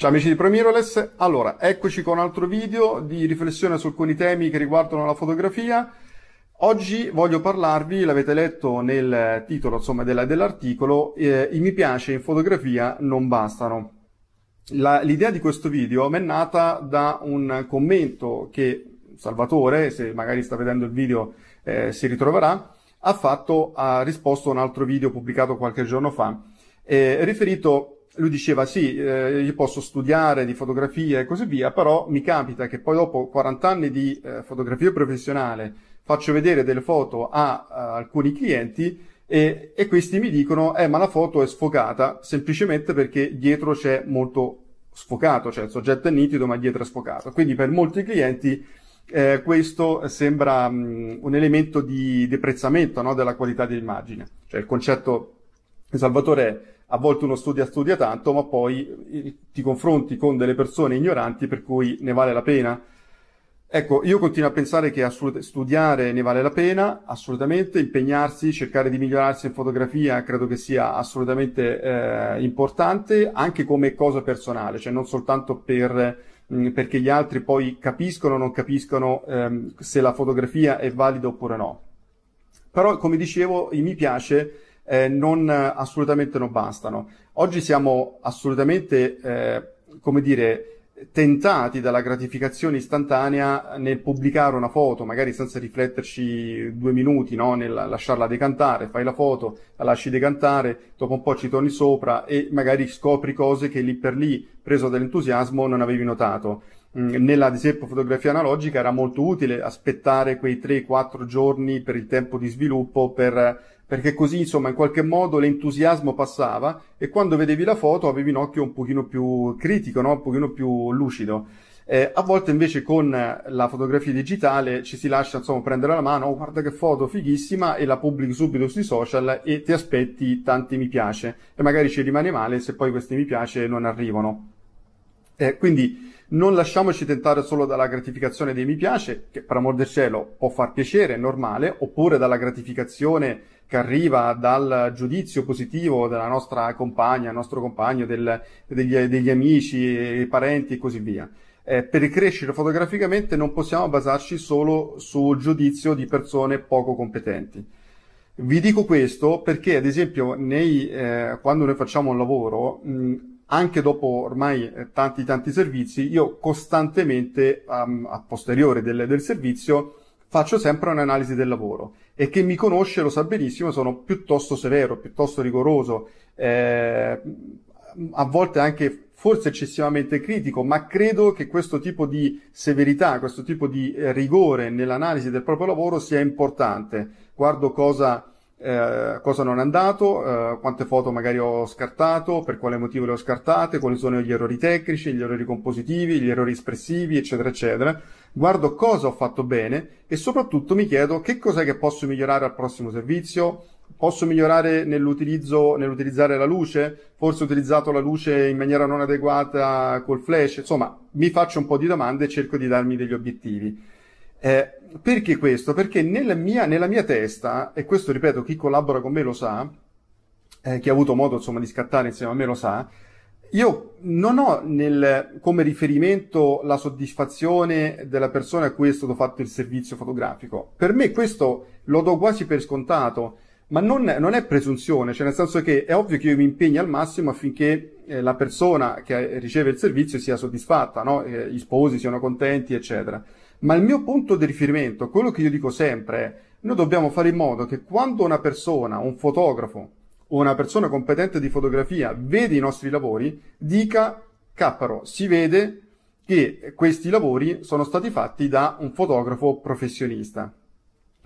Ciao amici di ProMirrorless, allora eccoci con un altro video di riflessione su alcuni temi che riguardano la fotografia. Oggi voglio parlarvi, l'avete letto nel titolo insomma, della, dell'articolo, eh, i mi piace in fotografia non bastano. La, l'idea di questo video mi è nata da un commento che Salvatore, se magari sta vedendo il video eh, si ritroverà, ha fatto, ha risposto a un altro video pubblicato qualche giorno fa, eh, riferito lui diceva sì, eh, io posso studiare di fotografia e così via, però mi capita che poi dopo 40 anni di eh, fotografia professionale faccio vedere delle foto a, a alcuni clienti e, e, questi mi dicono eh ma la foto è sfocata semplicemente perché dietro c'è molto sfocato, cioè il soggetto è nitido ma dietro è sfocato. Quindi per molti clienti eh, questo sembra mh, un elemento di deprezzamento no, della qualità dell'immagine. Cioè il concetto di Salvatore a volte uno studia studia tanto, ma poi eh, ti confronti con delle persone ignoranti per cui ne vale la pena. Ecco, io continuo a pensare che assolut- studiare ne vale la pena, assolutamente, impegnarsi, cercare di migliorarsi in fotografia credo che sia assolutamente eh, importante, anche come cosa personale, cioè non soltanto per, mh, mm, perché gli altri poi capiscono o non capiscono ehm, se la fotografia è valida oppure no. Però, come dicevo, mi piace eh, non, assolutamente non bastano. Oggi siamo assolutamente, eh, come dire, tentati dalla gratificazione istantanea nel pubblicare una foto, magari senza rifletterci due minuti, no? nel lasciarla decantare, fai la foto, la lasci decantare, dopo un po' ci torni sopra e magari scopri cose che lì per lì, preso dall'entusiasmo, non avevi notato. Mm, nella, ad esempio, fotografia analogica era molto utile aspettare quei 3-4 giorni per il tempo di sviluppo per perché così insomma in qualche modo l'entusiasmo passava e quando vedevi la foto avevi un occhio un pochino più critico, no? un pochino più lucido. Eh, a volte invece con la fotografia digitale ci si lascia insomma prendere la mano, oh guarda che foto fighissima e la pubblichi subito sui social e ti aspetti tanti mi piace e magari ci rimane male se poi questi mi piace non arrivano. Eh, quindi non lasciamoci tentare solo dalla gratificazione dei mi piace, che per amor del cielo può far piacere, è normale, oppure dalla gratificazione che arriva dal giudizio positivo della nostra compagna, nostro compagno, del, degli, degli, amici, parenti e così via. Eh, per crescere fotograficamente non possiamo basarci solo sul giudizio di persone poco competenti. Vi dico questo perché, ad esempio, nei, eh, quando noi facciamo un lavoro, mh, anche dopo ormai eh, tanti tanti servizi, io costantemente, um, a posteriore del, del servizio, faccio sempre un'analisi del lavoro e chi mi conosce lo sa benissimo, sono piuttosto severo, piuttosto rigoroso, eh, a volte anche forse eccessivamente critico, ma credo che questo tipo di severità, questo tipo di eh, rigore nell'analisi del proprio lavoro sia importante. Guardo cosa eh, cosa non è andato, eh, quante foto magari ho scartato, per quale motivo le ho scartate, quali sono gli errori tecnici, gli errori compositivi, gli errori espressivi, eccetera, eccetera. Guardo cosa ho fatto bene e soprattutto mi chiedo che cos'è che posso migliorare al prossimo servizio, Posso migliorare nell'utilizzo, nell'utilizzare la luce? Forse ho utilizzato la luce in maniera non adeguata col flash? Insomma, mi faccio un po' di domande e cerco di darmi degli obiettivi. Eh, perché questo? Perché nella mia, nella mia, testa, e questo ripeto, chi collabora con me lo sa, eh, chi ha avuto modo insomma di scattare insieme a me lo sa, io non ho nel, come riferimento la soddisfazione della persona a cui è stato fatto il servizio fotografico. Per me questo lo do quasi per scontato, ma non, non è presunzione, cioè nel senso che è ovvio che io mi impegno al massimo affinché eh, la persona che riceve il servizio sia soddisfatta, no? eh, gli sposi siano contenti, eccetera. Ma il mio punto di riferimento, quello che io dico sempre è, noi dobbiamo fare in modo che quando una persona, un fotografo o una persona competente di fotografia vede i nostri lavori, dica, capparo, si vede che questi lavori sono stati fatti da un fotografo professionista.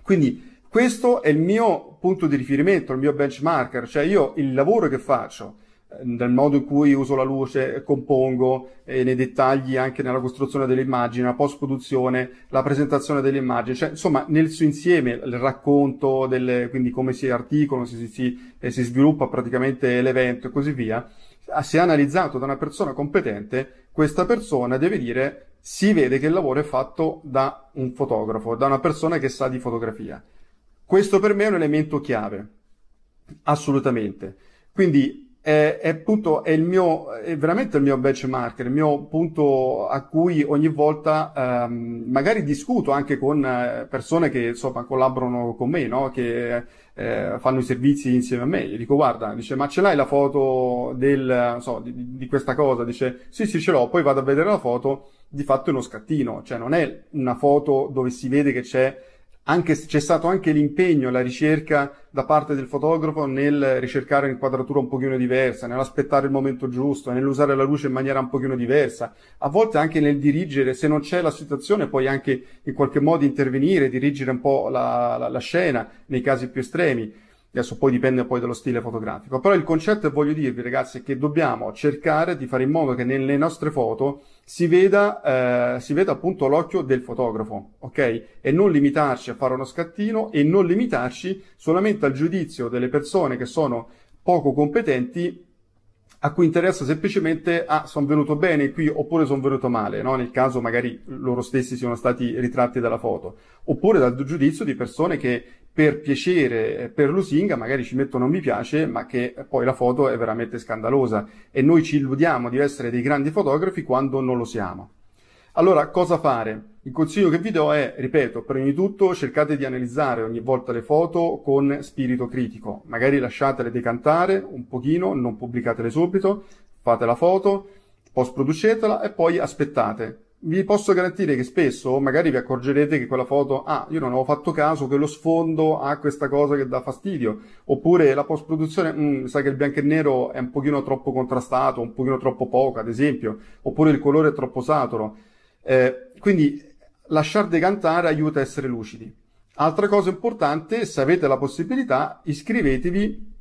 Quindi questo è il mio punto di riferimento, il mio benchmarker, cioè io il lavoro che faccio, nel modo in cui uso la luce, compongo, e nei dettagli anche nella costruzione delle immagini, la post-produzione, la presentazione delle immagini, cioè insomma nel suo insieme il racconto, delle, quindi come si articolano, si, si, eh, si sviluppa praticamente l'evento e così via, se analizzato da una persona competente, questa persona deve dire si vede che il lavoro è fatto da un fotografo, da una persona che sa di fotografia. Questo per me è un elemento chiave, assolutamente. Quindi è, è, appunto, è, il mio, è veramente il mio benchmark, il mio punto a cui ogni volta ehm, magari discuto anche con eh, persone che insomma collaborano con me, no? che eh, fanno i servizi insieme a me. Gli dico guarda, dice ma ce l'hai la foto del, so, di, di, questa cosa? Dice sì sì ce l'ho, poi vado a vedere la foto, di fatto è uno scattino, cioè non è una foto dove si vede che c'è anche, c'è stato anche l'impegno, la ricerca da parte del fotografo nel ricercare un'inquadratura un pochino diversa, nell'aspettare il momento giusto, nell'usare la luce in maniera un pochino diversa, a volte anche nel dirigere, se non c'è la situazione, poi anche in qualche modo intervenire, dirigere un po' la, la, la scena nei casi più estremi. Adesso poi dipende poi dallo stile fotografico. Però il concetto, voglio dirvi ragazzi, è che dobbiamo cercare di fare in modo che nelle nostre foto si veda, eh, si veda appunto l'occhio del fotografo, ok? E non limitarci a fare uno scattino e non limitarci solamente al giudizio delle persone che sono poco competenti a cui interessa semplicemente, ah, sono venuto bene qui oppure sono venuto male, no? nel caso magari loro stessi siano stati ritratti dalla foto, oppure dal giudizio di persone che per piacere, per lusinga, magari ci mettono un mi piace, ma che poi la foto è veramente scandalosa e noi ci illudiamo di essere dei grandi fotografi quando non lo siamo. Allora, cosa fare? Il consiglio che vi do è, ripeto, prima di tutto cercate di analizzare ogni volta le foto con spirito critico. Magari lasciatele decantare un pochino, non pubblicatele subito, fate la foto, post producetela e poi aspettate vi posso garantire che spesso magari vi accorgerete che quella foto, ah, io non avevo fatto caso che lo sfondo ha questa cosa che dà fastidio, oppure la post produzione, mm, sai che il bianco e nero è un pochino troppo contrastato, un pochino troppo poco, ad esempio, oppure il colore è troppo saturo. Eh, quindi lasciar decantare aiuta a essere lucidi. Altra cosa importante, se avete la possibilità, iscrivetevi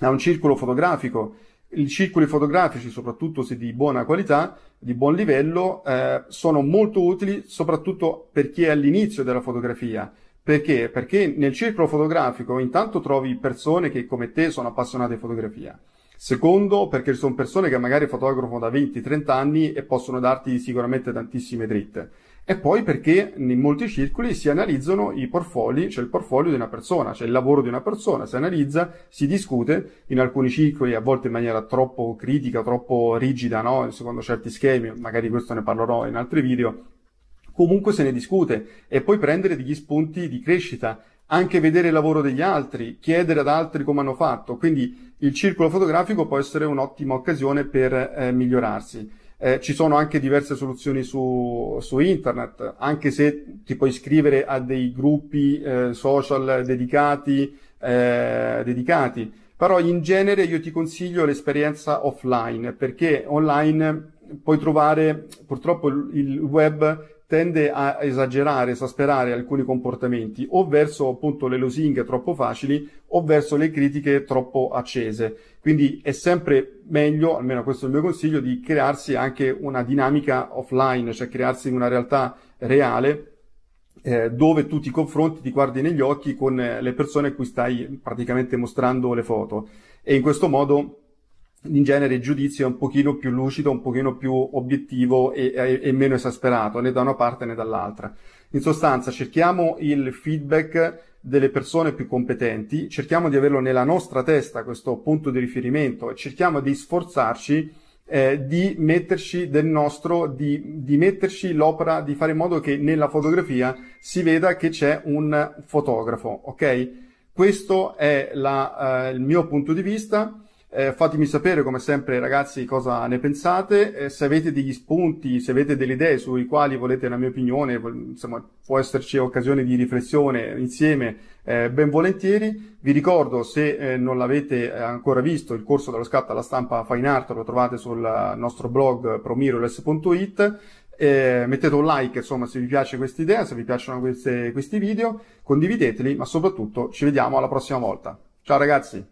a un circolo fotografico i circoli fotografici, soprattutto se di buona qualità, di buon livello, eh, sono molto utili soprattutto per chi è all'inizio della fotografia. Perché? Perché nel circolo fotografico intanto trovi persone che come te sono appassionate di fotografia. Secondo, perché sono persone che magari fotografano da 20-30 anni e possono darti sicuramente tantissime dritte. E poi perché in molti circoli si analizzano i portfolio, cioè il portfolio di una persona, cioè il lavoro di una persona, si analizza, si discute, in alcuni circoli a volte in maniera troppo critica, troppo rigida, no? secondo certi schemi, magari questo ne parlerò in altri video, comunque se ne discute e poi prendere degli spunti di crescita, anche vedere il lavoro degli altri, chiedere ad altri come hanno fatto, quindi il circolo fotografico può essere un'ottima occasione per eh, migliorarsi. Eh, ci sono anche diverse soluzioni su, su, internet, anche se ti puoi iscrivere a dei gruppi eh, social dedicati, eh, dedicati. Però in genere io ti consiglio l'esperienza offline, perché online puoi trovare, purtroppo il web tende a esagerare, esasperare alcuni comportamenti, o verso appunto le lusinghe troppo facili, o verso le critiche troppo accese. Quindi è sempre meglio, almeno questo è il mio consiglio, di crearsi anche una dinamica offline, cioè crearsi una realtà reale eh, dove tu ti confronti, ti guardi negli occhi con le persone a cui stai praticamente mostrando le foto. E in questo modo in genere il giudizio è un pochino più lucido, un pochino più obiettivo e, e, e, meno esasperato, né da una parte né dall'altra. In sostanza cerchiamo il feedback delle persone più competenti, cerchiamo di averlo nella nostra testa questo punto di riferimento e cerchiamo di sforzarci eh, di metterci del nostro, di, di metterci l'opera, di fare in modo che nella fotografia si veda che c'è un fotografo, ok? Questo è la, eh, il mio punto di vista. Eh, fatemi sapere come sempre ragazzi cosa ne pensate, eh, se avete degli spunti, se avete delle idee sui quali volete la mia opinione, insomma può esserci occasione di riflessione insieme, eh, ben volentieri. Vi ricordo se eh, non l'avete ancora visto il corso dello scatto alla stampa Fine Art lo trovate sul nostro blog promiroless.it. Eh, mettete un like insomma se vi piace questa idea, se vi piacciono queste, questi video, condivideteli, ma soprattutto ci vediamo alla prossima volta. Ciao ragazzi!